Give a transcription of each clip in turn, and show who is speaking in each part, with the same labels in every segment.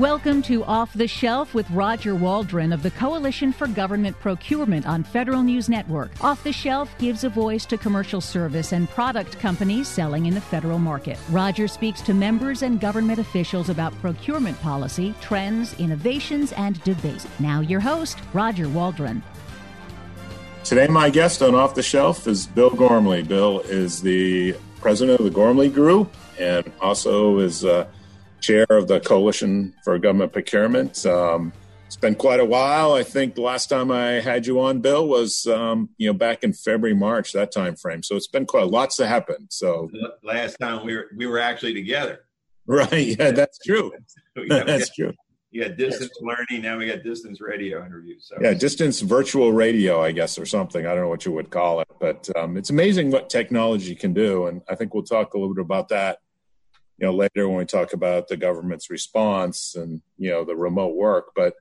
Speaker 1: Welcome to Off the Shelf with Roger Waldron of the Coalition for Government Procurement on Federal News Network. Off the Shelf gives a voice to commercial service and product companies selling in the federal market. Roger speaks to members and government officials about procurement policy, trends, innovations, and debates. Now, your host, Roger Waldron.
Speaker 2: Today, my guest on Off the Shelf is Bill Gormley. Bill is the president of the Gormley Group and also is uh, chair of the Coalition for Government Procurement. Um, it's been quite a while. I think the last time I had you on, Bill, was um, you know back in February, March, that time frame. So it's been quite lots to happen. So
Speaker 3: last time we were we were actually together.
Speaker 2: Right. Yeah, that's true. yeah, that's true.
Speaker 3: Yeah, distance learning. Now we got distance radio interviews. So.
Speaker 2: Yeah, distance virtual radio, I guess, or something. I don't know what you would call it, but um, it's amazing what technology can do, and I think we'll talk a little bit about that you know later when we talk about the government's response and you know the remote work. But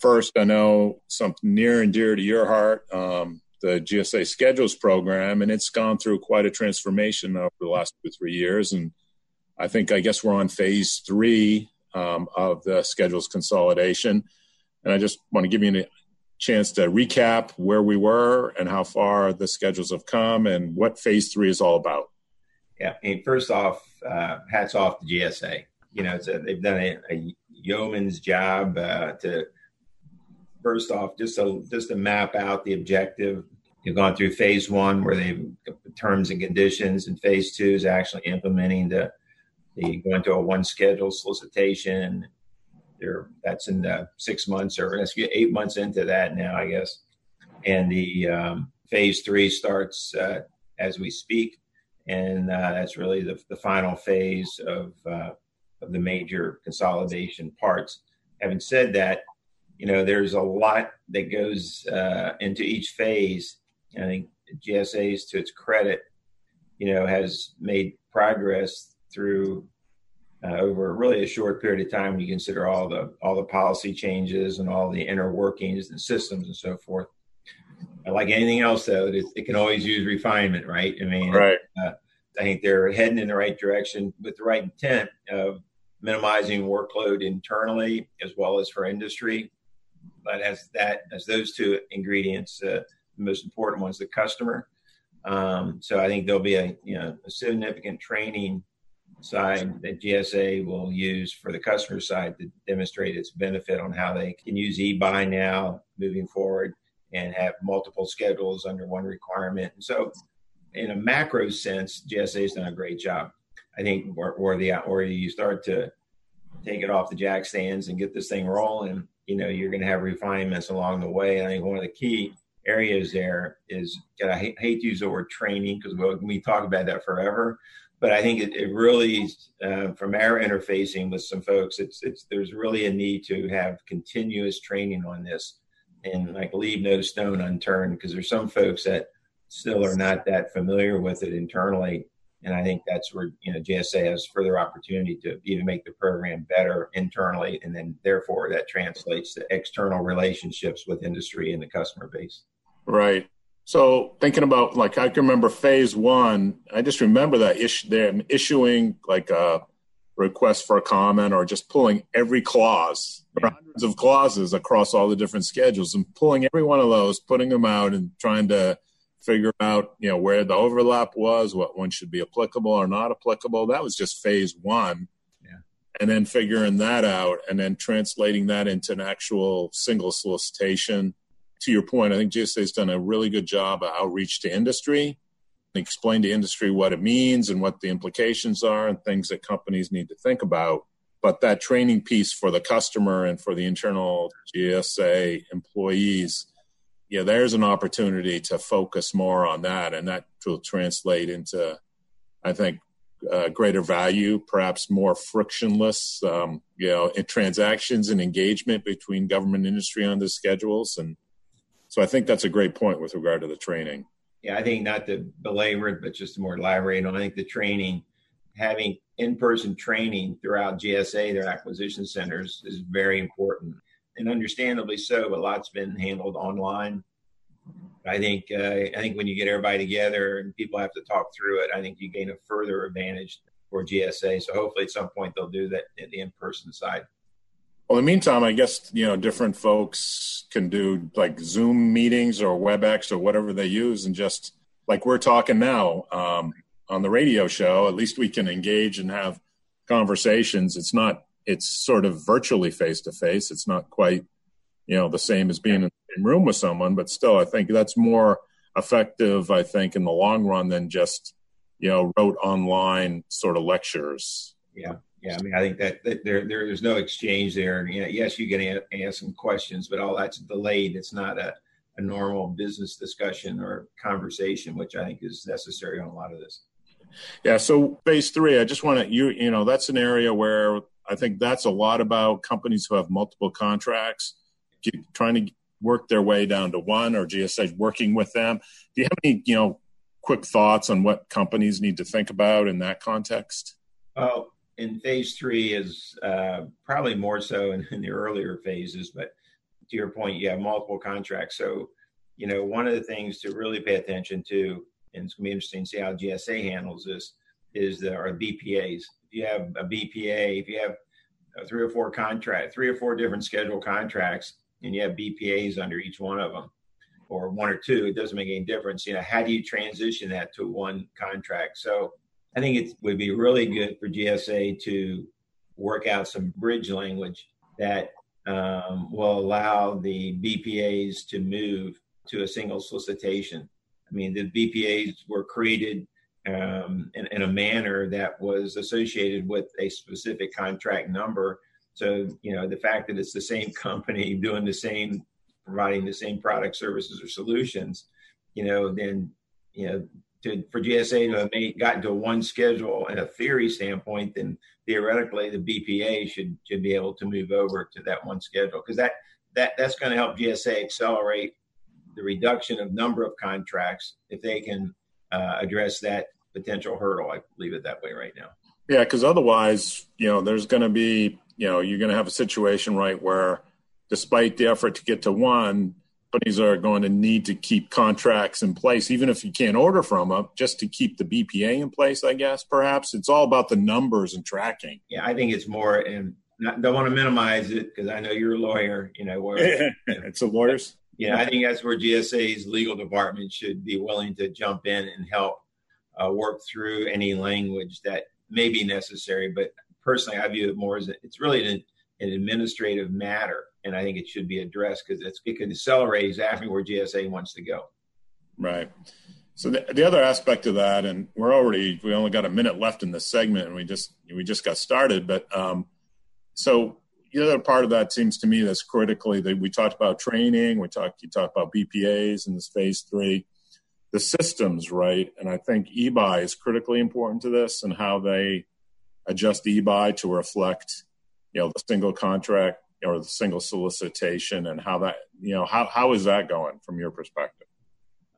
Speaker 2: first i know something near and dear to your heart um, the gsa schedules program and it's gone through quite a transformation over the last two three years. And i think i guess we're on phase three um, of the schedules consolidation. And i just want to give you a chance to recap where we were and how far the schedules have come and what phase three is all about.
Speaker 3: Yeah. And first off uh, hats off to GSA. You know, a, they've done a, a, yeoman's job uh, to first off just to just to map out the objective. You've gone through phase one where they've terms and conditions, and phase two is actually implementing the the going to a one schedule solicitation. There, that's in the six months or eight months into that now, I guess. And the um, phase three starts uh, as we speak and uh, that's really the, the final phase of uh, of the major consolidation parts. Having said that, you know there's a lot that goes uh, into each phase. I think GSA's, to its credit, you know, has made progress through uh, over really a short period of time when you consider all the all the policy changes and all the inner workings and systems and so forth like anything else, though, it, it, can always use refinement, right? I mean,
Speaker 2: right.
Speaker 3: Uh, I think they're heading in the right direction with the right intent of minimizing workload internally as well as for industry. But as that, as those two ingredients, uh, the most important one's the customer. Um, so I think there'll be a you know a significant training side that GSA will use for the customer side to demonstrate its benefit on how they can use e-buy now moving forward and have multiple schedules under one requirement. And so, in a macro sense, GSA has done a great job. I think where, where the where you start to take it off the jack stands and get this thing rolling, you know, you're going to have refinements along the way. And I think one of the key areas there is, I hate, hate to use the word training because we we talk about that forever, but I think it, it really, uh, from our interfacing with some folks, it's it's there's really a need to have continuous training on this and like leave no stone unturned because there's some folks that still are not that familiar with it internally. And I think that's where you know GSA has further opportunity to even make the program better internally, and then therefore that translates to external relationships with industry and the customer base.
Speaker 2: Right. So thinking about like I can remember phase one, I just remember that issue them issuing like a request for a comment or just pulling every clause yeah. hundreds of clauses across all the different schedules and pulling every one of those, putting them out and trying to figure out, you know, where the overlap was, what one should be applicable or not applicable. That was just phase one. Yeah. And then figuring that out and then translating that into an actual single solicitation. To your point, I think GSA has done a really good job of outreach to industry, explain to industry what it means and what the implications are and things that companies need to think about. But that training piece for the customer and for the internal GSA employees, yeah, there's an opportunity to focus more on that, and that will translate into, I think, uh, greater value, perhaps more frictionless, um, you know, transactions and engagement between government industry on the schedules, and so I think that's a great point with regard to the training.
Speaker 3: Yeah, I think not to belabor it, but just to more elaborate on. I think the training having in-person training throughout GSA, their acquisition centers, is very important. and understandably so, but lots been handled online. I think uh, I think when you get everybody together and people have to talk through it, I think you gain a further advantage for GSA. So hopefully at some point they'll do that the in-person side.
Speaker 2: Well, in the meantime, I guess you know different folks can do like Zoom meetings or WebEx or whatever they use, and just like we're talking now um, on the radio show, at least we can engage and have conversations. It's not it's sort of virtually face to face. It's not quite you know the same as being in the same room with someone, but still, I think that's more effective. I think in the long run than just you know rote online sort of lectures.
Speaker 3: Yeah. Yeah, I mean, I think that, that there, there there's no exchange there, and you know, yes, you can ask some questions, but all that's delayed. It's not a, a normal business discussion or conversation, which I think is necessary on a lot of this.
Speaker 2: Yeah. So phase three, I just want to you you know that's an area where I think that's a lot about companies who have multiple contracts, trying to work their way down to one, or GSA working with them. Do you have any you know quick thoughts on what companies need to think about in that context?
Speaker 3: Well, in phase three is uh, probably more so in, in, the earlier phases. But to your point, you have multiple contracts. So, you know, one of the things to really pay attention to, and it's going to be interesting to see how GSA handles this, is the our BPAs. If you have a BPA, if you have three or four contract, three or four different scheduled contracts, and you have BPAs under each one of them, or one or two, it doesn't make any difference. You know, how do you transition that to one contract? So I think it would be really good for GSA to work out some bridge language that um, will allow the BPAs to move to a single solicitation. I mean, the BPAs were created um, in, in, a manner that was associated with a specific contract number. So, you know, the fact that it's the same company doing the same, providing the same product, services, or solutions, you know, then, you know, to for GSA to have made, gotten to one schedule and a theory standpoint, then theoretically the BPA should should be able to move over to that one schedule because that that that's going to help GSA accelerate the reduction of number of contracts if they can uh, address that potential hurdle. I leave it that way right now.
Speaker 2: Yeah, because otherwise, you know, there's going to be, you know, you're going to have a situation right where, despite the effort to get to one, companies are going to need to keep contracts in place, even if you can't order from them, just to keep the BPA in place. I guess perhaps it's all about the numbers and tracking.
Speaker 3: Yeah, I think it's more, and not, don't want to minimize it because I know you're a lawyer. You know, where
Speaker 2: it's a lawyers.
Speaker 3: Yeah, I think that's where GSA's legal department should be willing to jump in and help uh, work through any language that may be necessary. But personally, I view it more as a, it's really an, an administrative matter and I think it should be addressed because it can accelerate exactly where GSA wants to go.
Speaker 2: Right. So the, the, other aspect of that, and we're already we only got a minute left in this segment, and we just we just got started. But um, so the other part of that seems to me that's critically that we talked about training, we talked you talked about BPAs in this phase three, the systems, right? And I think eBuy is critically important to this and how they adjust eBuy to reflect, you know, the single contract or the single solicitation and how that you know how how is that going from your perspective?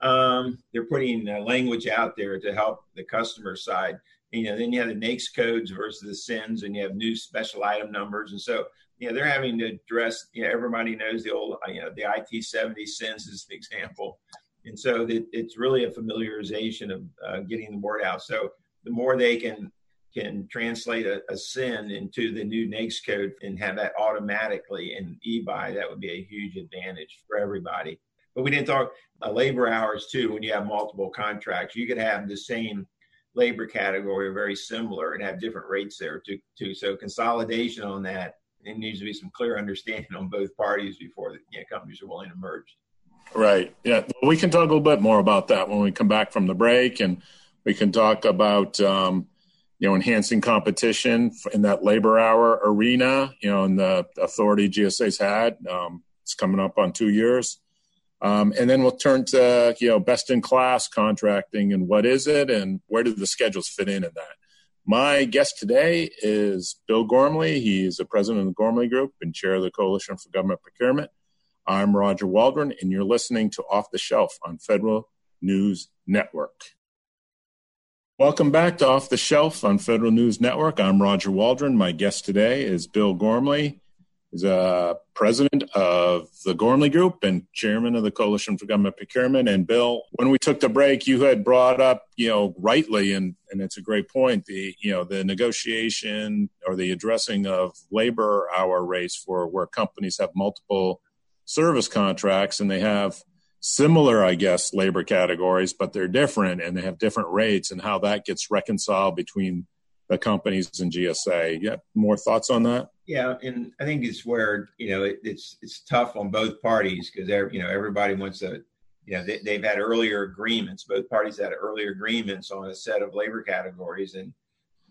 Speaker 3: Um, they're putting uh, language out there to help the customer side. You know then you have the NAICS codes versus the SINs and you have new special item numbers. And so you know they're having to address you know everybody knows the old you know the IT 70 SINs is the example. And so it, it's really a familiarization of uh, getting the word out. So the more they can can translate a, a, SIN into the new NAICS code and have that automatically in eBuy, that would be a huge advantage for everybody. But we didn't talk uh, labor hours too. When you have multiple contracts, you could have the same labor category or very similar and have different rates there too. too. So consolidation on that, it needs to be some clear understanding on both parties before the you know, companies are willing to merge.
Speaker 2: Right. Yeah. We can talk a little bit more about that when we come back from the break, and we can talk about. Um, you know, enhancing competition in that labor hour arena, you know, and the authority GSA's had. Um, it's coming up on two years. Um, and then we'll turn to, you know, best in class contracting and what is it and where do the schedules fit in in that. My guest today is Bill Gormley. He's the president of the Gormley Group and chair of the Coalition for Government Procurement. I'm Roger Waldron, and you're listening to Off the Shelf on Federal News Network. Welcome back to Off the Shelf on Federal News Network. I'm Roger Waldron. My guest today is Bill Gormley, He's a president of the Gormley Group and chairman of the Coalition for Government Procurement. And Bill, when we took the break, you had brought up, you know, rightly, and, and it's a great point, the, you know, the negotiation or the addressing of labor hour rates for where companies have multiple service contracts and they have similar, I guess, labor categories, but they're different and they have different rates and how that gets reconciled between the companies and GSA. Yeah, more thoughts on that?
Speaker 3: Yeah, and I think it's where you know it, it's it's tough on both parties because you know everybody wants to. You know, they, have had earlier agreements. Both parties had earlier agreements on a set of labor categories, and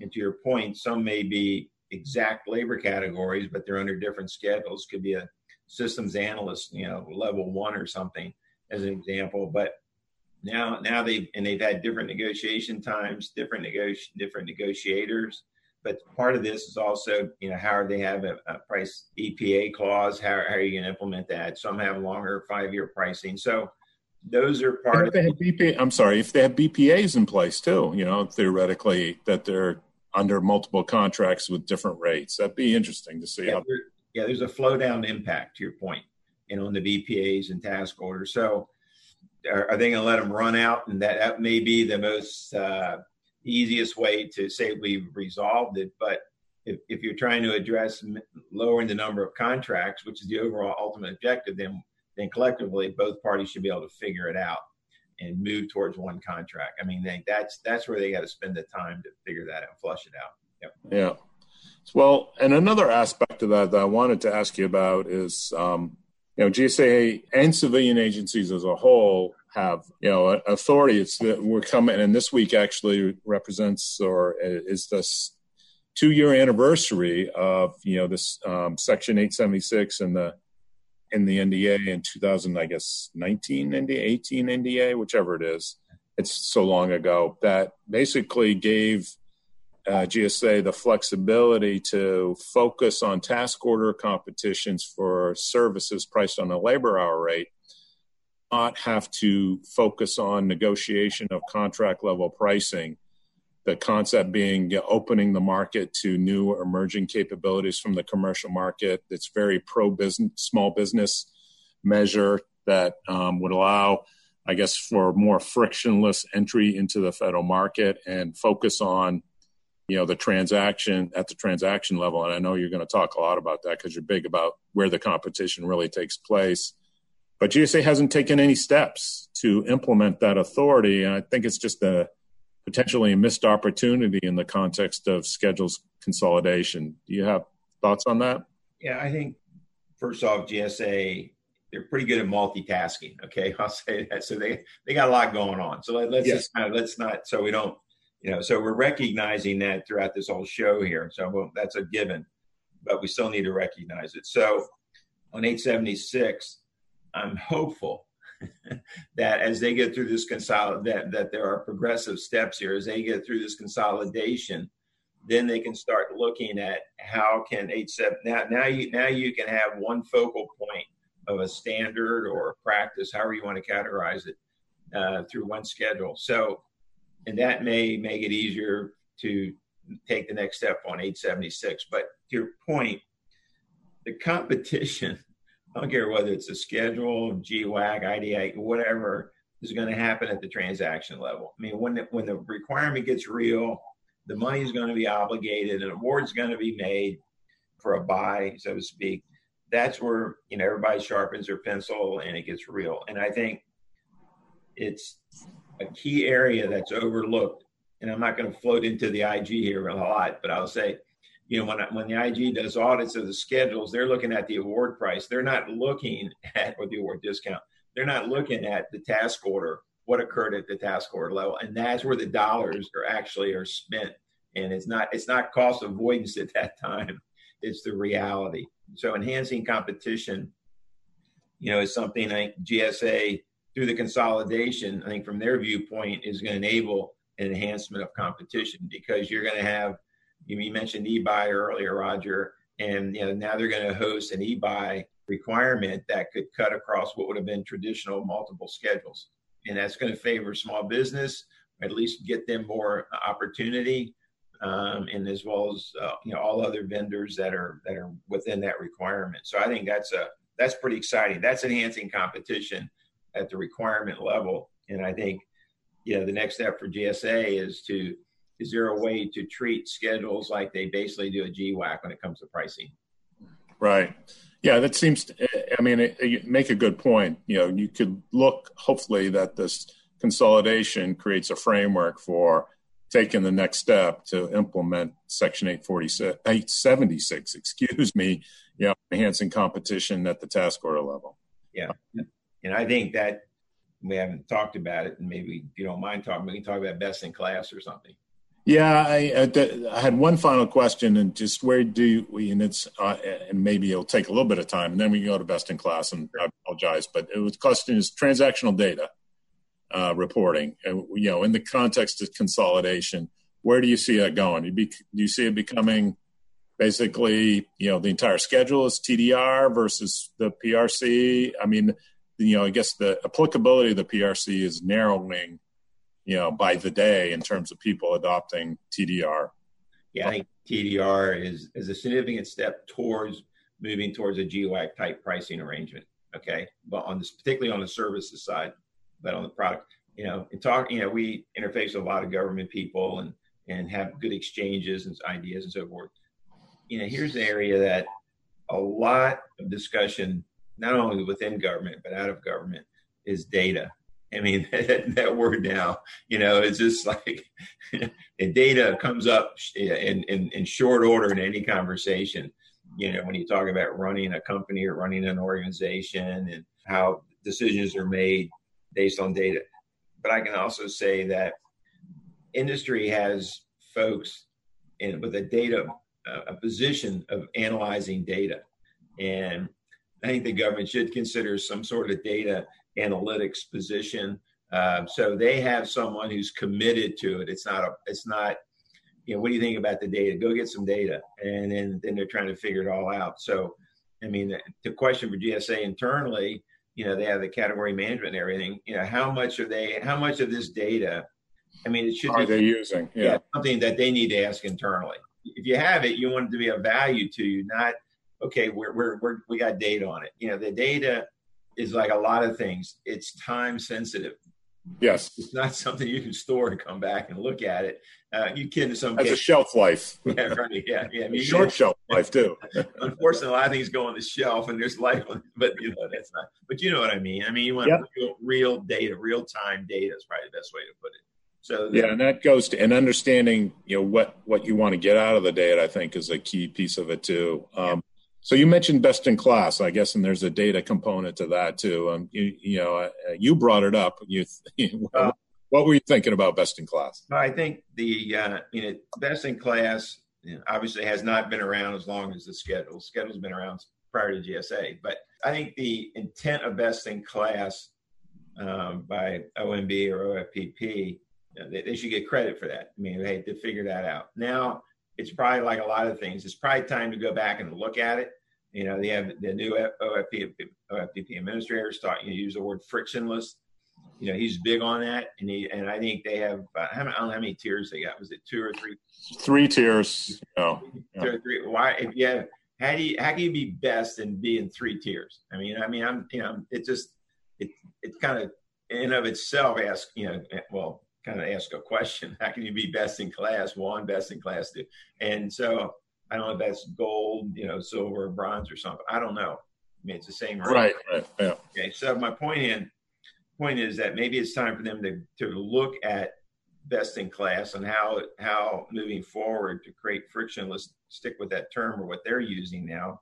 Speaker 3: and to your point, some may be exact labor categories, but they're under different schedules. Could be a systems analyst, you know, level one or something, as an example. But now now they and they've had different negotiation times, different negoti- different negotiators. But part of this is also, you know, how they have a, a price EPA clause. How, how, are you going to implement that? Some have longer five year pricing. So those are part
Speaker 2: of. They have BPA, I'm sorry, if they have BPAs in place too, you know, theoretically that they're under multiple contracts with different rates. That'd be interesting to see.
Speaker 3: Yeah,
Speaker 2: how-
Speaker 3: there, yeah there's a flow down impact to your point, and on the BPAs and task orders. So are, are they going to let them run out? And that, that may be the most uh, easiest way to say we've resolved it. But if, if you're trying to address lowering the number of contracts, which is the overall ultimate objective, then then collectively both parties should be able to figure it out and move towards one contract. I mean, they, that's that's where they got to spend the time to figure that out, and flush it out. Yep.
Speaker 2: Yeah. Well, and another aspect of that that I wanted to ask you about is um, you know, GSA and civilian agencies as a whole have, you know, authority. It's that we're coming, and this week actually represents or is this two year anniversary of, you know, this um, Section 876 and the in the NDA in 2000, I guess 19 NDA, 18 NDA, whichever it is. It's so long ago that basically gave uh, GSA the flexibility to focus on task order competitions for services priced on a labor hour rate, not have to focus on negotiation of contract level pricing. The concept being opening the market to new emerging capabilities from the commercial market. It's very pro business, small business measure that um, would allow, I guess, for more frictionless entry into the federal market and focus on you know the transaction at the transaction level and i know you're going to talk a lot about that because you're big about where the competition really takes place. But gsa hasn't taken any steps to implement that authority and i think it's just a potentially a missed opportunity in the context of schedules consolidation. Do you have thoughts on that?
Speaker 3: Yeah i think first off gsa they're pretty good at multitasking okay? I'll say that. So they they got a lot going on. So let, us yes. just kind of let's not so we don't you know so we're recognizing that throughout this whole show here so well, that's a given but we still need to recognize it. So on 876 i'm hopeful that as they get through this consolidation that, that there are progressive steps here as they get through this consolidation then they can start looking at how can 87 now now you now you can have one focal point of a standard or a practice however you want to categorize it uh, through one schedule. So and that may make it easier to take the next step on 876. But to your point, the competition, I don't care whether it's a schedule, GWAC, IDA, whatever, is going to happen at the transaction level. I mean, when the, when the requirement gets real, the money is going to be obligated, an award is going to be made for a buy, so to speak. That's where you know everybody sharpens their pencil and it gets real. And I think it's a key area that's overlooked, and I'm not going to float into the IG here a lot, but I'll say, you know, when when the IG does audits of the schedules, they're looking at the award price. They're not looking at or the award discount. They're not looking at the task order, what occurred at the task order level, and that's where the dollars are actually are spent. And it's not it's not cost avoidance at that time. It's the reality. So enhancing competition, you know, is something I GSA through the consolidation, I think from their viewpoint, is going to enable an enhancement of competition because you're going to have, you mentioned e-buy earlier, Roger, and you know now they're going to host an e-buy requirement that could cut across what would have been traditional multiple schedules, and that's going to favor small business, at least get them more opportunity. um, and as well as uh, you know all other vendors that are that are within that requirement. So I think that's a that's pretty exciting. That's enhancing competition at the requirement level, and I think you know the next step for GSA is to is there a way to treat schedules like they basically do a GWAC when it comes to pricing?
Speaker 2: Right. Yeah, that seems. To, I mean, it, it make a good point. You know, you could look hopefully that this consolidation creates a framework for taking the next step to implement Section 846, 876, excuse me, you know, enhancing competition at the task order level.
Speaker 3: Yeah. And I think that we haven't talked about it, and maybe you don't mind talking, we can talk about best in class or something.
Speaker 2: Yeah, I, I, had one final question, and just where do we? And it's uh, and maybe it'll take a little bit of time, and then we can go to best in class. And I apologize, but it was question is transactional data uh, reporting. And, you know, in the context of consolidation, where do you see that going? Do you, do you see it becoming basically, you know, the entire schedule is TDR versus the PRC? I mean, you know, I guess the applicability of the PRC is narrowing, you know, by the day in terms of people adopting TDR.
Speaker 3: Yeah, I think TDR is is a significant step towards moving towards a GWAC type pricing arrangement. Okay, but on this, particularly on the services side, but on the product. You know, and talk, you know, we interface with a lot of government people and and have good exchanges and ideas and so forth. You know, here's an area that a lot of discussion, not only within government but out of government, is data. I mean, that, that word now, you know, it's just like the data comes up in, in, in short order in any conversation. You know, when you talk about running a company or running an organization and how decisions are made based on data. But I can also say that industry has folks in with a data a position of analyzing data, and I think the government should consider some sort of data analytics position. Um, so they have someone who's committed to it. It's not a. It's not. You know, what do you think about the data? Go get some data, and then then they're trying to figure it all out. So, I mean, the question for GSA internally you know they have the category management and everything you know how much are they how much of this data i mean it should
Speaker 2: are be they using
Speaker 3: yeah. yeah. something that they need to ask internally if you have it you want it to be of value to you not okay we're, we're, we're we got data on it you know the data is like a lot of things it's time sensitive
Speaker 2: Yes,
Speaker 3: it's not something you can store and come back and look at it. Uh, you can in some
Speaker 2: has a shelf life.
Speaker 3: yeah, right. Yeah, yeah. I
Speaker 2: mean, short shelf life too.
Speaker 3: unfortunately, a lot of things go on the shelf, and there's life, but you know that's not. But you know what I mean. I mean, you want yep. real, real, data, real time data is probably the best way to put it. So
Speaker 2: yeah, and that goes to and understanding you know what what you want to get out of the data. I think is a key piece of it too. Um, so you mentioned best in class, I guess, and there's a data component to that too. Um, you, you know, uh, you brought it up. You, uh, what were you thinking about best in class?
Speaker 3: I think the uh, you know best in class you know, obviously has not been around as long as the schedule. Schedule's been around prior to GSA, but I think the intent of best in class um, by OMB or OFPP, you know, they, they, should get credit for that. I mean, they, they figure that out. Now it's probably like a lot of things. It's probably time to go back and look at it. You know, they have the new OFP, OFPP administrators start you know, use the word frictionless. You know, he's big on that, and he and I think they have. Uh, I don't know how many tiers they got. Was it two or three?
Speaker 2: Three tiers.
Speaker 3: Yeah. Two or three. Why? If you have, how do you how can you be best and be in three tiers? I mean, I mean, I'm you know, it just it it kind of in of itself ask you know, well, kind of ask a question. How can you be best in class one, best in class two? And so I don't know if that's gold, you know, silver, bronze, or something. I don't know. I mean, it's the same
Speaker 2: Right. right yeah.
Speaker 3: Okay. So my point in point is that maybe it's time for them to to look at best in class and how how moving forward to create frictionless stick with that term or what they're using now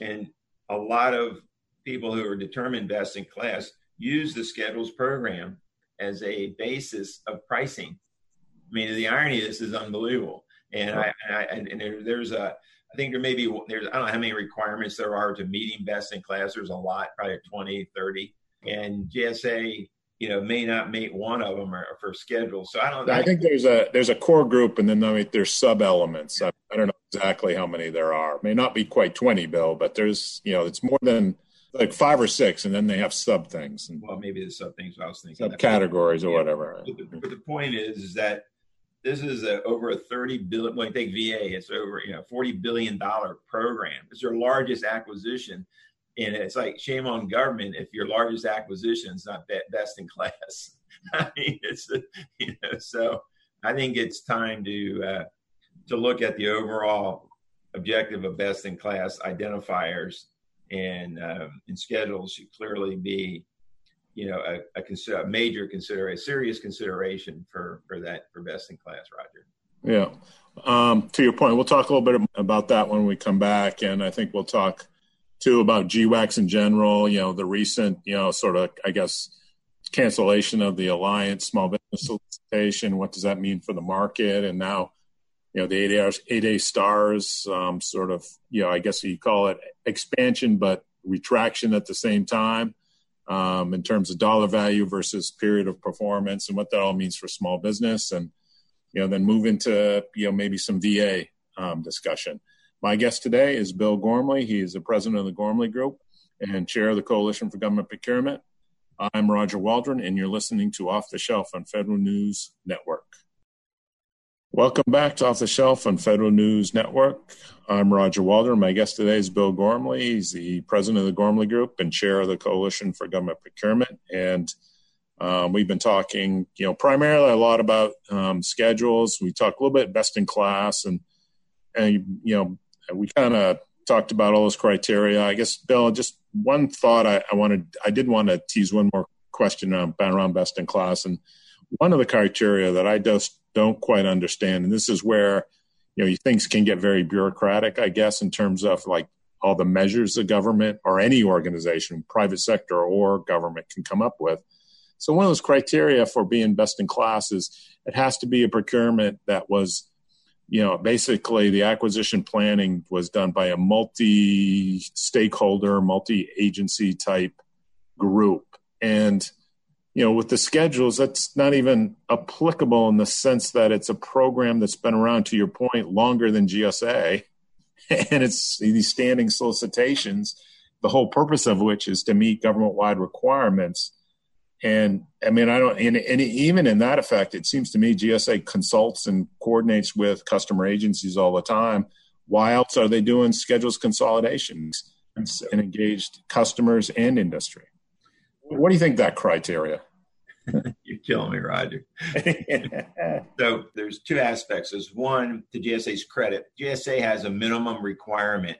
Speaker 3: and a lot of people who are determined best in class use the schedules program as a basis of pricing. I mean, the irony of this is unbelievable. And I, and, I, and there, there's a, I think there may be, there's, I don't know how many requirements there are to meeting best in class. There's a lot, probably 20, 30. And GSA, you know, may not meet one of them or, for schedule. So I don't.
Speaker 2: I think there's a there's a core group, and then I mean, there's sub elements. I, I, don't know exactly how many there are. May not be quite twenty, Bill, but there's you know, it's more than like five or six, and then they have sub things. And
Speaker 3: well, maybe the sub things I was thinking.
Speaker 2: Sub categories or whatever.
Speaker 3: But the, but the, point is, is that this is a, over a 30 billion. When you take VA, it's over you know 40 billion dollar program. It's their largest acquisition, and it's like shame on government if your largest acquisition is not best in class. I mean, it's you know so. I think it's time to uh, to look at the overall objective of best in class identifiers and um, and schedules should clearly be you know a, a, consider, a major consider a serious consideration for for that for best in class roger.
Speaker 2: Yeah. Um, to your point we'll talk a little bit about that when we come back and i think we'll talk too about GWACs in general you know the recent you know sort of i guess cancellation of the Alliant small business solicitation what does that mean for the market and now you know the eight hours eight A stars um, sort of you know i guess you call it expansion but retraction at the same time um, in terms of dollar value versus period of performance and what that all means for small business and you know then move into you know maybe some va um, discussion. My guest today is bill gormley. He is the president of the gormley group and chair of the coalition for government procurement. I'm roger waldron and you're listening to off the shelf on federal news network Welcome back to Off the Shelf on Federal News Network. I'm Roger Waldron. My guest today is Bill Gormley. He's the president of the Gormley Group and chair of the Coalition for Government Procurement. And um, we've been talking, you know, primarily a lot about um, schedules. We talked a little bit best in class, and and you know, we kind of talked about all those criteria. I guess, Bill, just one thought I, I wanted, I did want to tease one more question around best in class, and one of the criteria that I just don't quite understand. And this is where, you know, things can get very bureaucratic, I guess, in terms of like all the measures the government or any organization, private sector or government can come up with. So one of those criteria for being best in class is it has to be a procurement that was, you know, basically the acquisition planning was done by a multi-stakeholder, multi-agency type group. And you know, with the schedules, that's not even applicable in the sense that it's a program that's been around, to your point, longer than GSA. And it's these standing solicitations, the whole purpose of which is to meet government wide requirements. And I mean, I don't, and, and, even in that effect, it seems to me GSA consults and coordinates with customer agencies all the time. Why else are they doing schedules consolidations and engaged customers and industry? What do you think that criteria?
Speaker 3: You're killing me, Roger. so there's two aspects. There's one to GSA's credit. GSA has a minimum requirement.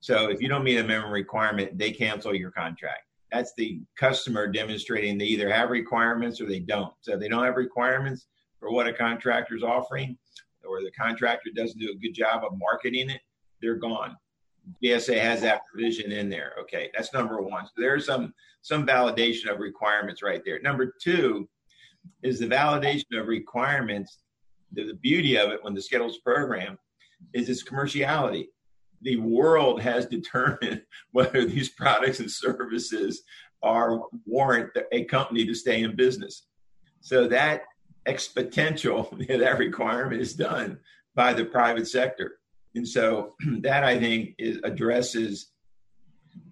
Speaker 3: So if you don't meet a minimum requirement, they cancel your contract. That's the customer demonstrating they either have requirements or they don't. So if they don't have requirements for what a contractor is offering, or the contractor doesn't do a good job of marketing it, they're gone. GSA has that provision in there. Okay, that's number one. So there's some some validation of requirements right there. Number two is the validation of requirements. The, the beauty of it when the schedules program is its commerciality. The world has determined whether these products and services are warrant a company to stay in business. So that exponential that requirement is done by the private sector. And so that I think is, addresses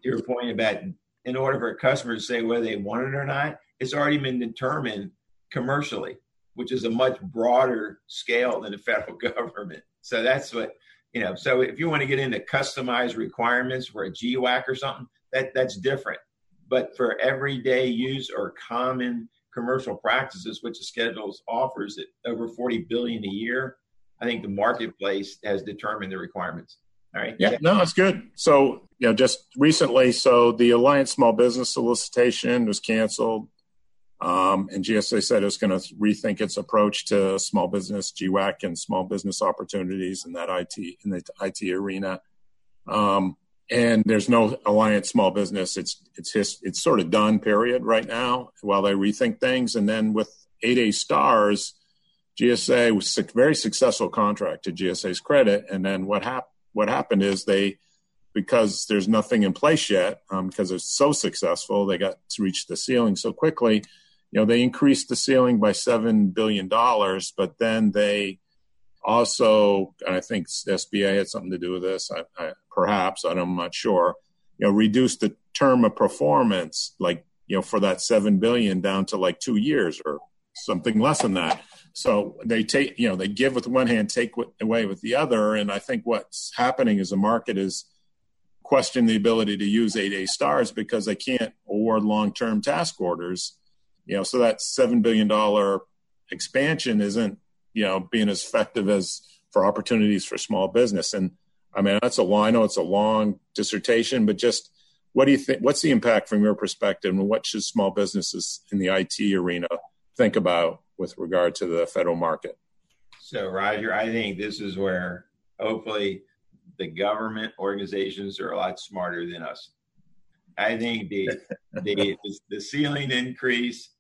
Speaker 3: your point about in order for a customer to say whether they want it or not, it's already been determined commercially, which is a much broader scale than the federal government. So that's what you know. So if you want to get into customized requirements for a GWAC or something, that that's different. But for everyday use or common commercial practices, which the schedules offers at over 40 billion a year, I think the marketplace has determined the requirements. All right.
Speaker 2: Yeah, no, that's good. So, you know, just recently, so the Alliant Small Business Solicitation was canceled. Um, and GSA said it was going to rethink its approach to small business, GWAC, and small business opportunities in that IT in the IT arena. Um, and there's no Alliant Small Business. It's it's his, it's sort of done. Period. Right now, while they rethink things, and then with 8A stars, GSA was a very successful contract to GSA's credit. And then what happened? What happened is they, because there's nothing in place yet, um, because it's so successful, they got to reach the ceiling so quickly. You know, they increased the ceiling by seven billion dollars, but then they also, and I think SBA had something to do with this. I, I, perhaps I'm not sure. You know, reduced the term of performance, like you know, for that seven billion down to like two years or something less than that. So they take, you know, they give with one hand, take away with the other. And I think what's happening is the market is questioning the ability to use 8A stars because they can't award long-term task orders. You know, so that $7 billion expansion isn't, you know, being as effective as for opportunities for small business. And I mean, that's a long, I know it's a long dissertation, but just what do you think? What's the impact from your perspective, and what should small businesses in the IT arena think about with regard to the federal market?
Speaker 3: So, Roger, I think this is where hopefully the government organizations are a lot smarter than us. I think the the, the ceiling increase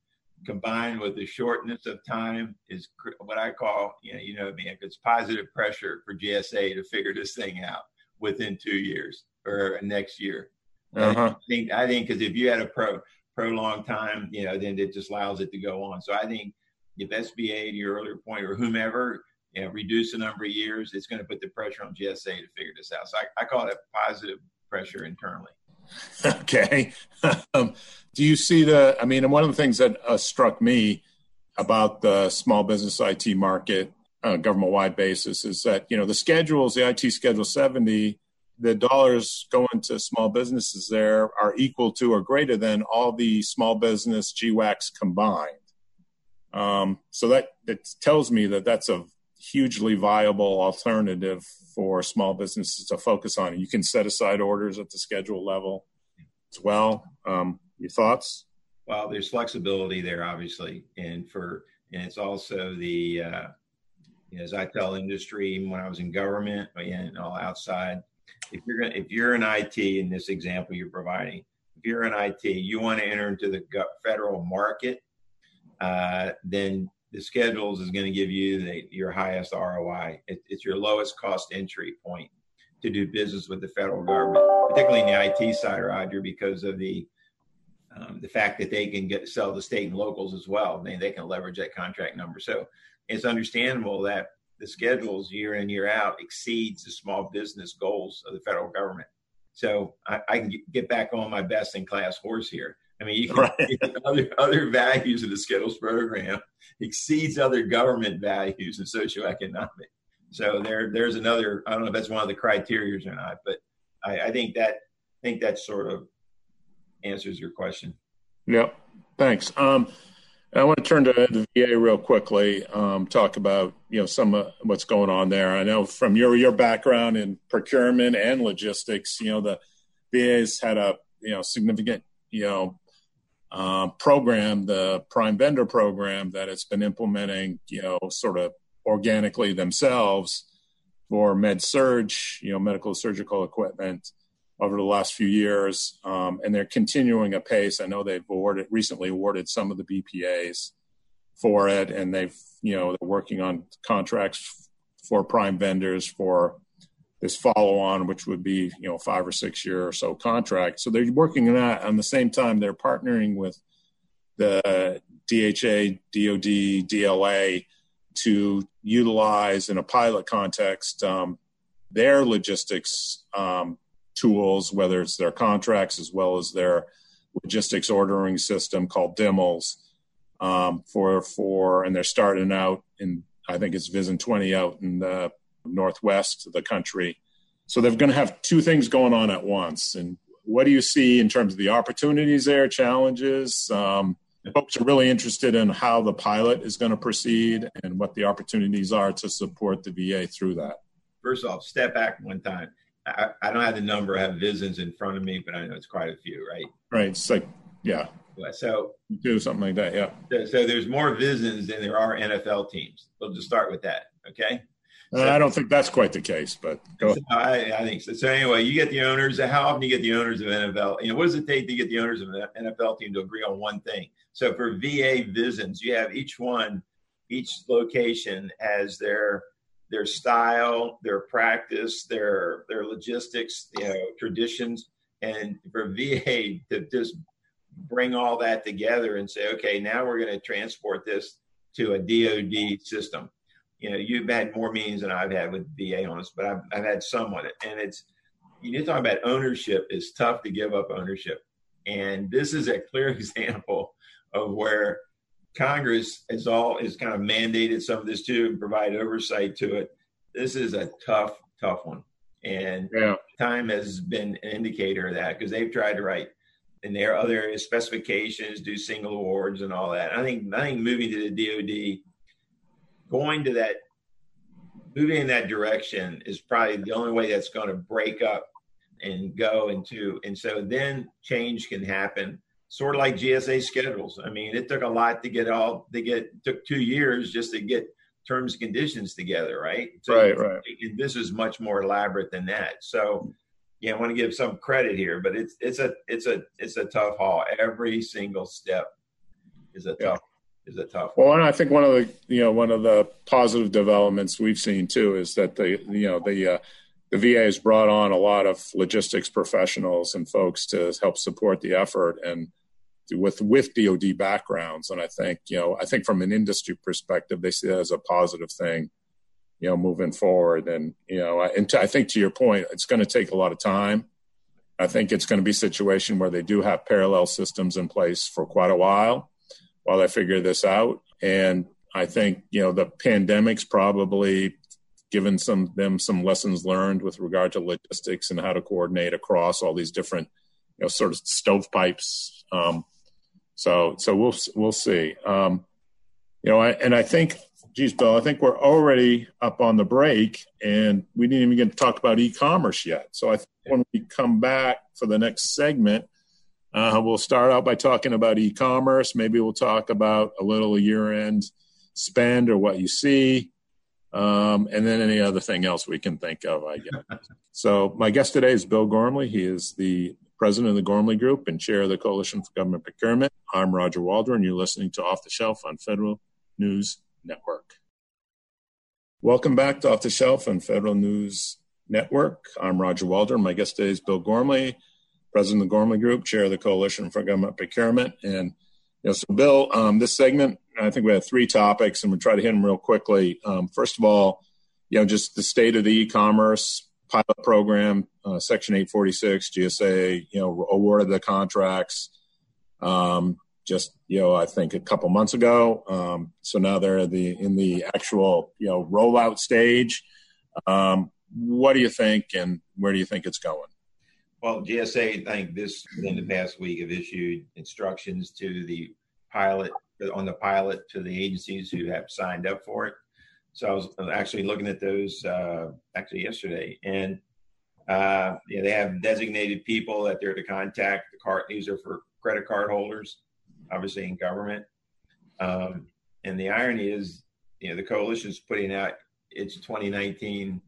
Speaker 3: combined with the shortness of time is what I call, you know, you know, I mean, it's positive pressure for GSA to figure this thing out within two years or next year. Uh-huh. I think I think because if you had a pro prolonged time, you know, then it just allows it to go on. So I think if SBA, to your earlier point, or whomever, you know, reduce the number of years, it's going to put the pressure on GSA to figure this out. So I, I call it positive pressure internally.
Speaker 2: Okay. um, do you see the? I mean, one of the things that uh, struck me about the small business IT market, government wide basis, is that you know the schedules, the IT schedule seventy the dollars going to small businesses there are equal to or greater than all the small business GWACs combined. Um, so that, that tells me that that's a hugely viable alternative for small businesses to focus on. You can set aside orders at the schedule level as well. Um, your thoughts?
Speaker 3: Well, there's flexibility there, obviously, and for and it's also the uh, as I tell industry when I was in government and all outside if you're going if you're in IT in this example you're providing, if you're in IT, you want to enter into the federal market, uh, then the schedules is going to give you the, your highest ROI. It, it's your lowest cost entry point to do business with the federal government, particularly in the IT side, Roger, because of the um, the fact that they can get sell to state and locals as well. They, they can leverage that contract number. So it's understandable that the schedules year in year out exceeds the small business goals of the federal government. So I, I can get back on my best in class horse here. I mean, you can right. other other values of the schedules program exceeds other government values and socioeconomic. So there there's another. I don't know if that's one of the criterias or not, but I, I think that I think that sort of answers your question.
Speaker 2: Yep. Thanks. Um, I want to turn to the VA real quickly. Um, talk about you know some of what's going on there. I know from your your background in procurement and logistics, you know the VA's had a you know significant you know uh, program, the Prime Vendor program that it's been implementing, you know, sort of organically themselves for med surg, you know, medical surgical equipment over the last few years, um, and they're continuing a pace. I know they've awarded recently awarded some of the BPAs for it, and they've you know they're working on contracts for prime vendors for this follow on, which would be you know five or six year or so contract. So they're working on that. On the same time, they're partnering with the DHA, DoD, DLA to utilize in a pilot context um, their logistics um, tools, whether it's their contracts as well as their logistics ordering system called DMLSS um, for for and they're starting out in I think it's VISN 20 out in the northwest of the country. So they're going to have two things going on at once. And what do you see in terms of the opportunities there, challenges? Um, folks are really interested in how the pilot is going to proceed and what the opportunities are to support the VA through that.
Speaker 3: First off, step back one time. I, I, don't have the number. I have VISNs in front of me, but I know it's quite a few, right?
Speaker 2: Right. It's like, yeah.
Speaker 3: So
Speaker 2: do something like that. Yeah.
Speaker 3: So, so, there's more VISNs than there are NFL teams. We'll just start with that. Okay.
Speaker 2: So, I don't think that's quite the case, but go.
Speaker 3: So I, I, think so. So anyway, you get the owners. How often do you get the owners of NFL? You know, what does it take to get the owners of an NFL team to agree on one thing? So for VA VISNs, you have each one, each location has their their style, their practice, their their logistics, you know, traditions, and for VA to just bring all that together and say, okay, now we're going to transport this to a DoD system. You know, you've had more meetings than I've had with VA on this, but I've, I've had some on it, and it's you talk about ownership. It's tough to give up ownership, and this is a clear example of where Congress is all is kind of mandated some of this too and provide oversight to it. This is a tough, tough one, and yeah. time has been an indicator of that because they've tried to write in their other areas specifications, do single awards and all that. I think I think moving to the DoD, going to that, moving in that direction is probably the only way that's going to break up and go into, and so then change can happen sort of like GSA schedules. I mean, it took a lot to get all to get took two years just to get terms and conditions together, right?
Speaker 2: So right, right.
Speaker 3: This is much more elaborate than that. So, yeah, I want to give some credit here, but it's it's a it's a it's a tough haul. Every single step is a tough. Is a tough.
Speaker 2: Well, and I think one of the you know one of the positive developments we've seen too is that the you know the uh, the VA has brought on a lot of logistics professionals and folks to help support the effort and with with DoD backgrounds. And I think you know I think from an industry perspective, they see that as a positive thing, you know, moving forward. And you know, and to, I think to your point, it's going to take a lot of time. I think it's going to be a situation where they do have parallel systems in place for quite a while while I figure this out. And I think you know the pandemic's probably given some them some lessons learned with regard to logistics and how to coordinate across all these different you know sort of stovepipes um, so so we'll we'll see. Um, you know, I, and I think, geez, Bill, I think we're already up on the break, and we didn't even get to talk about e-commerce yet. So I think when we come back for the next segment, uh, we'll start out by talking about e-commerce. Maybe we'll talk about a little year-end spend or what you see. Um, and then any other thing else we can think of, I guess. so my guest today is Bill Gormley. He is the president of the Gormley Group and chair of the Coalition for Government Procurement. I'm Roger Waldron. You're listening to Off the Shelf on Federal News Network. Welcome back to Off the Shelf on Federal News Network. I'm Roger Waldron. My guest today is Bill Gormley, president of the Gormley Group, chair of the Coalition for Government Procurement. And you know, so Bill, um, this segment, I think we have three topics, and we'll try to hit them real quickly. Um, first of all, you know, just the state of the e-commerce pilot program, uh, Section 846, GSA, you know, awarded the contracts um, just, you know, I think a couple months ago. Um, so now they're the in the actual, you know, rollout stage. Um, what do you think, and where do you think it's going?
Speaker 3: Well, GSA, I think this in the past week have issued instructions to the pilot on the pilot to the agencies who have signed up for it. So I was actually looking at those uh, actually yesterday, and uh, yeah, they have designated people that they're to contact. The card these are for credit card holders, obviously in government. Um, and the irony is, you know, the coalition is putting out its 2019,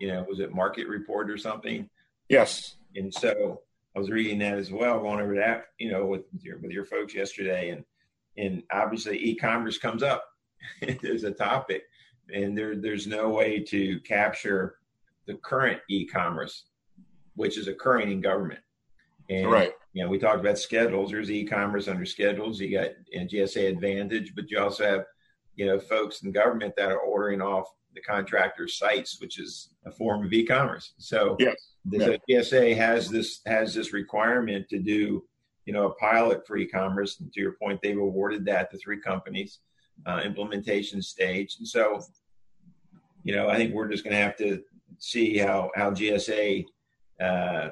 Speaker 3: you know, was it market report or something?
Speaker 2: Yes.
Speaker 3: And so I was reading that as well, going over that, you know, with your with your folks yesterday, and and obviously e-commerce comes up as a topic and there there's no way to capture the current e-commerce, which is occurring in government. And right. you know, we talked about schedules. There's e-commerce under schedules. You got and GSA Advantage, but you also have you know folks in government that are ordering off the contractor sites, which is a form of e-commerce. So yes. the yeah. GSA has this has this requirement to do you know a pilot for e-commerce. And to your point, they've awarded that to three companies uh, implementation stage. And so, you know, I think we're just going to have to see how how GSA uh,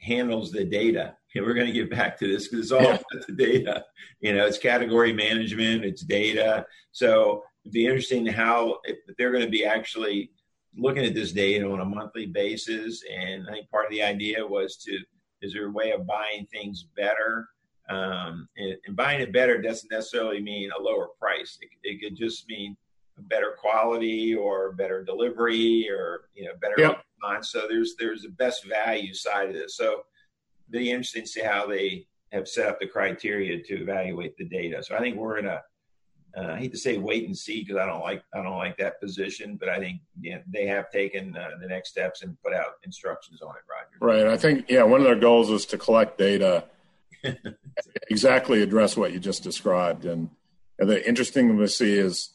Speaker 3: handles the data. And we're going to get back to this because it's all about the data. You know, it's category management, it's data. So it'd be interesting how if they're going to be actually looking at this data on a monthly basis. And I think part of the idea was to is there a way of buying things better? Um, and, and, buying it better doesn't necessarily mean a lower price. It, it, could just mean a better quality or better delivery or you know better yep. So there's there's the best value side of this. So be interesting to see how they have set up the criteria to evaluate the data. So I think we're in a uh, I hate to say wait and see because I don't like I don't like that position, but I think yeah, they have taken uh, the next steps and put out instructions on it,
Speaker 2: Roger. Right. I think yeah, one of their goals is to collect data exactly address what you just described. And, and the interesting thing to see is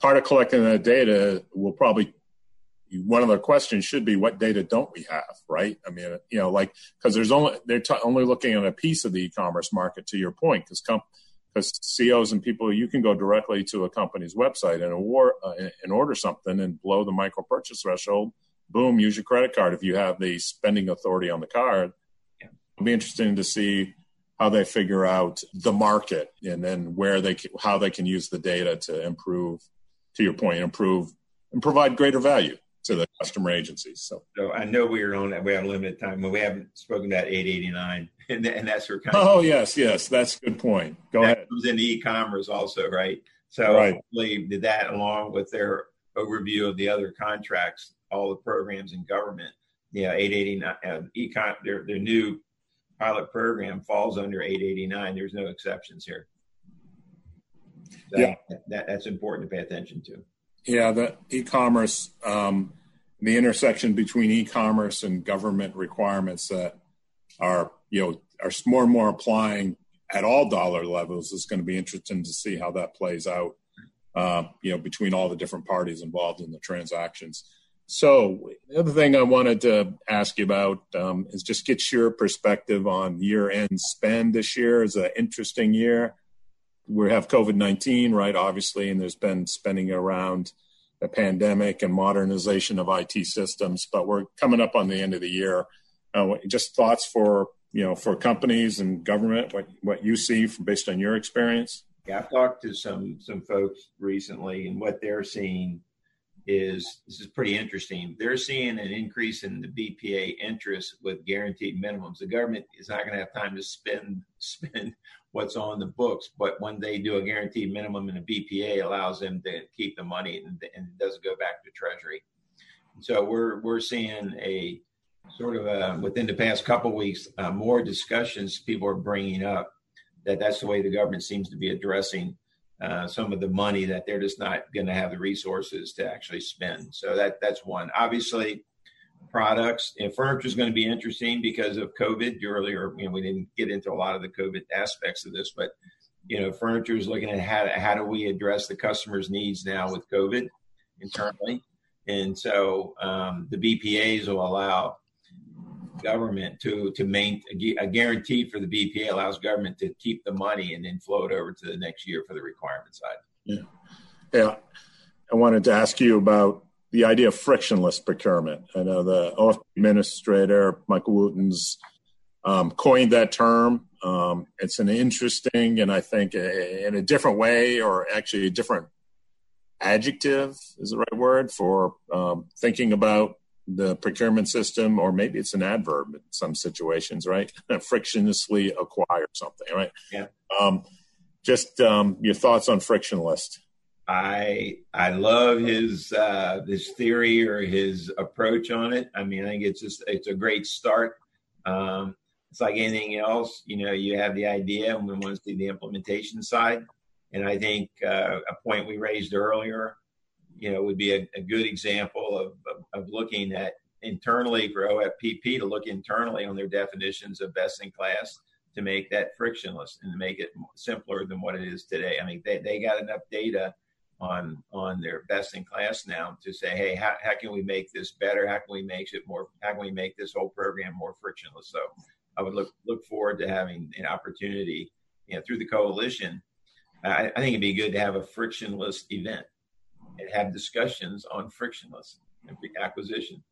Speaker 2: part of collecting that data will probably one of the questions should be what data don't we have right i mean you know like because there's only they're t- only looking at a piece of the e-commerce market to your point because because because CEOs and people, you can go directly to a company's website and, award, uh, and order something and blow the micro purchase threshold. Boom, use your credit card if you have the spending authority on the card. Yeah. It'll be interesting to see how they figure out the market and then where they how they can use the data to improve. To your point, improve and provide greater value to the customer agencies. So,
Speaker 3: so I know we are on we have limited time, but we haven't spoken about 889, and, and that's where.
Speaker 2: Kind of, oh yes, yes, that's a good point. Go
Speaker 3: that
Speaker 2: ahead.
Speaker 3: Comes into e-commerce also, right? So, right. hopefully, that along with their overview of the other contracts, all the programs in government. Yeah, 889 uh, econ their their new pilot program falls under 889. There's no exceptions here. So yeah, that, that's important to pay attention to.
Speaker 2: Yeah, the e-commerce, um, the intersection between e-commerce and government requirements that are, you know, are more and more applying at all dollar levels is going to be interesting to see how that plays out, uh, you know, between all the different parties involved in the transactions. So the other thing I wanted to ask you about um, is just get your perspective on year-end spend this year. is an interesting year we have COVID 19, right? Obviously, and there's been spending around the pandemic and modernization of IT systems, but we're coming up on the end of the year. Uh, just thoughts for you know for companies and government, what what you see from, based on your experience.
Speaker 3: Yeah, I've talked to some some folks recently, and what they're seeing is this is pretty interesting. They're seeing an increase in the BPA interest with guaranteed minimums. The government is not going to have time to spend spend what's on the books. But when they do a guaranteed minimum and a BPA allows them to keep the money and, and it doesn't go back to Treasury. So we're we're seeing a sort of a, within the past couple weeks uh, more discussions people are bringing up that that's the way the government seems to be addressing uh, some of the money that they're just not going to have the resources to actually spend. So that that's one. Obviously, products. And furniture is going to be interesting because of COVID. Earlier, you know, we didn't get into a lot of the COVID aspects of this, but you know, furniture is looking at how how do we address the customer's needs now with COVID internally, and so um, the BPA's will allow government to to maintain a guarantee for the BPA allows government to keep the money and then flow it over to the next year for the requirement side.
Speaker 2: Yeah, yeah. I wanted to ask you about the idea of frictionless procurement. I know the OFPP administrator, Michael Wootens, um, coined that term. Um, it's an interesting and I think a, in a different way, or actually a different adjective is the right word for um, thinking about the procurement system, or maybe it's an adverb in some situations, right? Frictionlessly acquire something, right?
Speaker 3: Yeah.
Speaker 2: Um, just um, your thoughts on frictionless.
Speaker 3: I I love his uh, his theory or his approach on it. I mean, I think it's just it's a great start. Um, it's like anything else, you know, you have the idea and we want to see the implementation side. And I think uh, a point we raised earlier, you know, would be a, a good example of, of, of looking at internally for OFPP to look internally on their definitions of best in class to make that frictionless and to make it simpler than what it is today. I mean, they, they got enough data on on their best in class now to say, hey, how, how can we make this better? How can we make it more? How can we make this whole program more frictionless? So I would look look forward to having an opportunity, you know, through the coalition. I, I think it'd be good to have a frictionless event and have discussions on frictionless acquisition.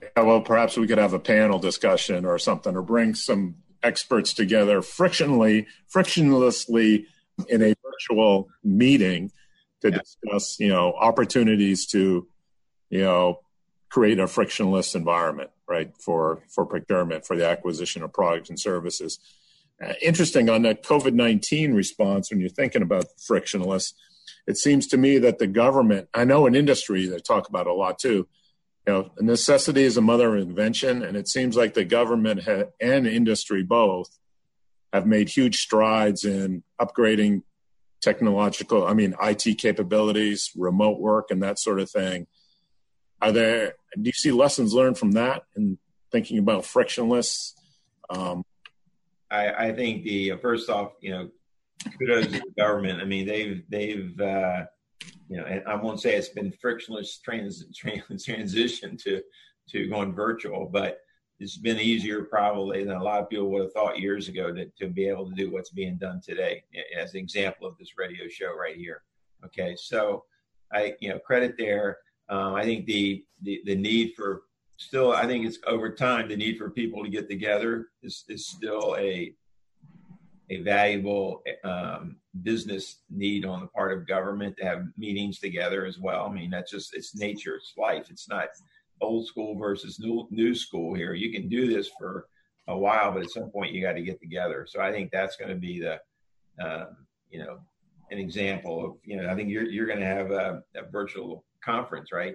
Speaker 2: Yeah, well, perhaps we could have a panel discussion or something, or bring some experts together frictionally, frictionlessly in a virtual meeting to yeah. discuss, you know, opportunities to, you know, create a frictionless environment, right, for for procurement, for the acquisition of products and services. Uh, interesting on the COVID nineteen response when you're thinking about frictionless. It seems to me that the government, I know in industry they talk about a lot too. You know, necessity is a mother of invention, and it seems like the government ha- and industry both have made huge strides in upgrading technological, I mean, IT capabilities, remote work, and that sort of thing. Are there, do you see lessons learned from that and thinking about frictionless? Um,
Speaker 3: I, I, think the, uh, first off, you know, kudos to the government. I mean, they've, they've, uh, you know, and I won't say it's been frictionless trans, trans, transition to, to going virtual, but it's been easier probably than a lot of people would have thought years ago to, to be able to do what's being done today as an example of this radio show right here. Okay so i you know credit there. Um, i think the, the the need for still i think it's over time the need for people to get together is, is still a a valuable um, business need on the part of government to have meetings together as well. I mean that's just it's nature it's life. It's not old school versus new new school here. You can do this for a while, but at some point you got to get together. So I think that's going to be the, um, you know, an example of you know I think you're you're going to have a, a, virtual conference, right?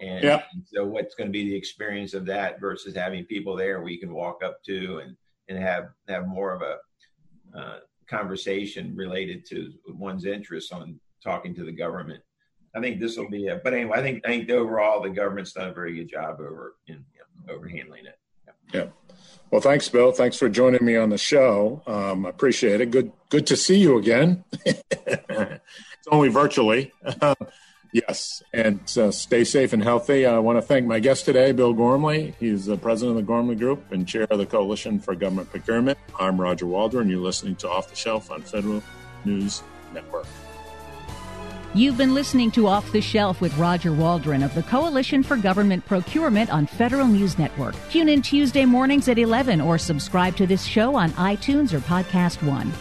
Speaker 3: And,
Speaker 2: yeah.
Speaker 3: and so what's going to be the experience of that versus having people there where you can walk up to and and have have more of a uh, conversation related to one's interests on talking to the government I think this will be it. But anyway, I think I think overall the government's done a very good job over in you know, over handling it.
Speaker 2: Yeah. yeah. Well, thanks, Bill. Thanks for joining me on the show. Um, I appreciate it. Good good to see you again. it's only virtually. yes, and uh, stay safe and healthy. I want to thank my guest today, Bill Gormley. He's the president of the Gormley Group and chair of the Coalition for Government Procurement. I'm Roger Waldron. You're listening to Off the Shelf on Federal News Network.
Speaker 1: You've been listening to Off the Shelf with Roger Waldron of the Coalition for Government Procurement on Federal News Network. Tune in Tuesday mornings at 11 or subscribe to this show on iTunes or Podcast One.